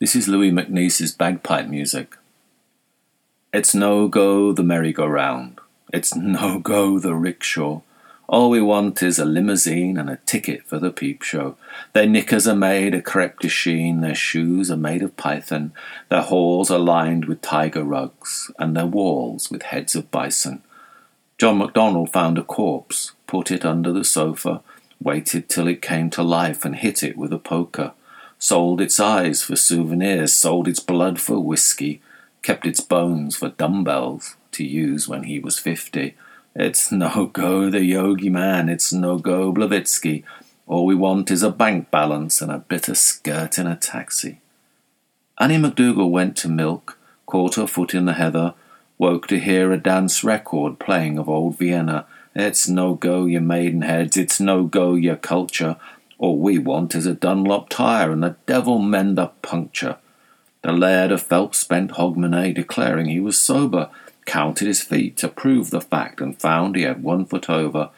This is Louis MacNeice's bagpipe music. It's no go the merry-go-round. It's no go the rickshaw. All we want is a limousine and a ticket for the peep show. Their knickers are made of crepe de chine, their shoes are made of python, their halls are lined with tiger rugs, and their walls with heads of bison. John MacDonald found a corpse, put it under the sofa, waited till it came to life and hit it with a poker, sold its eyes for souvenirs, sold its blood for whiskey, kept its bones for dumbbells to use when he was fifty. It's no go the yogi man, it's no go Blavatsky. All we want is a bank balance and a bit of skirt in a taxi. Annie MacDougall went to milk, caught her foot in the heather, woke to hear a dance record playing of old Vienna. It's no go, your maidenheads, it's no go, your culture. All we want is a Dunlop tire and the devil mend the puncture. The Laird of Phelps spent Hogmanay declaring he was sober, counted his feet to prove the fact, and found he had one foot over.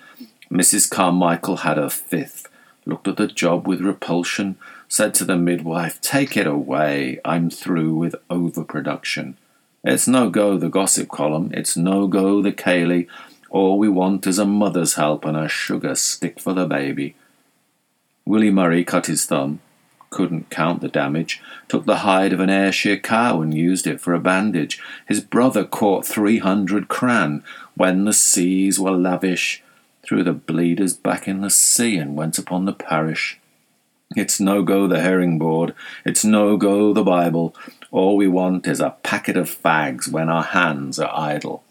Mrs. Carmichael had her fifth, looked at the job with repulsion, said to the midwife, Take it away, I'm through with overproduction. It's no go the gossip column, it's no go the ceilidh. All we want is a mother's help and a sugar stick for the baby. Willie Murray cut his thumb, couldn't count the damage, took the hide of an Ayrshire cow and used it for a bandage. His brother caught three hundred cran when the seas were lavish, threw the bleeders back in the sea and went upon the parish. It's no go the herring board, it's no go the Bible. All we want is a packet of fags when our hands are idle.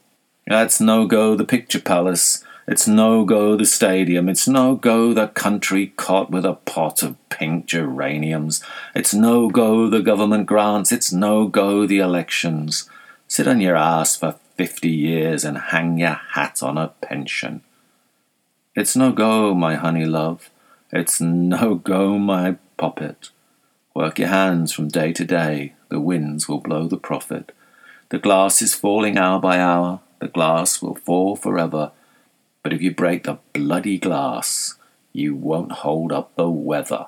It's no go the picture palace, it's no go the stadium, it's no go the country cot with a pot of pink geraniums, it's no go the government grants, it's no go the elections. Sit on your ass for fifty years and hang your hat on a pension. It's no go, my honey love, it's no go, my poppet. Work your hands from day to day, the winds will blow the profit. The glass is falling hour by hour, the glass will fall forever. But if you break the bloody glass, you won't hold up the weather.